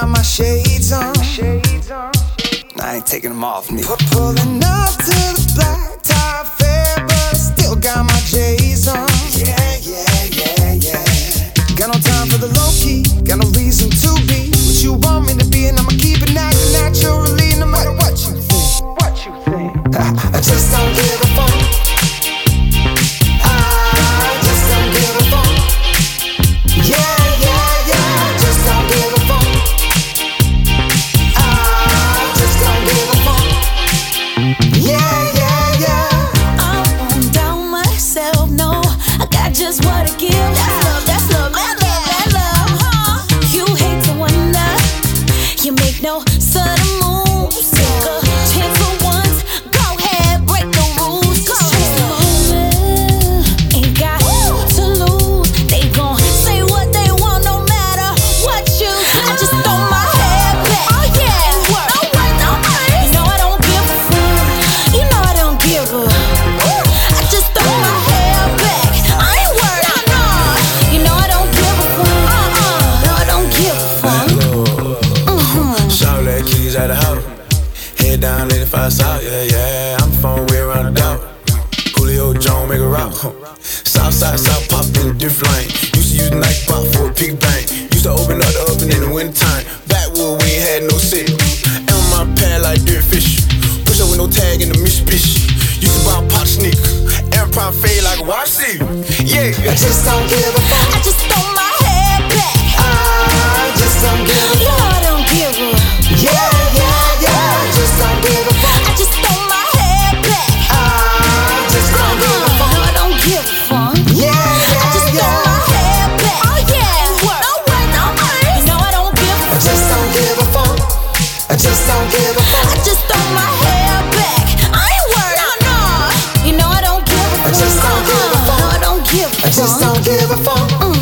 got my shades on. I ain't taking them off me. Pulling up to the black. know Head down, 85 south, yeah, yeah. I'm from where I'm out. Julio Jones make a rock. Southside, south pop in the different lane. Used to use night pop for a pig bank. Used to open up the oven in the wintertime. Backwood, we ain't had no sit. And my pad like dirt fish. Push up with no tag in the Mitsubishi. Used to buy pop and Empire fade like YC. Yeah. I just don't give a give a Just don't give a fuck.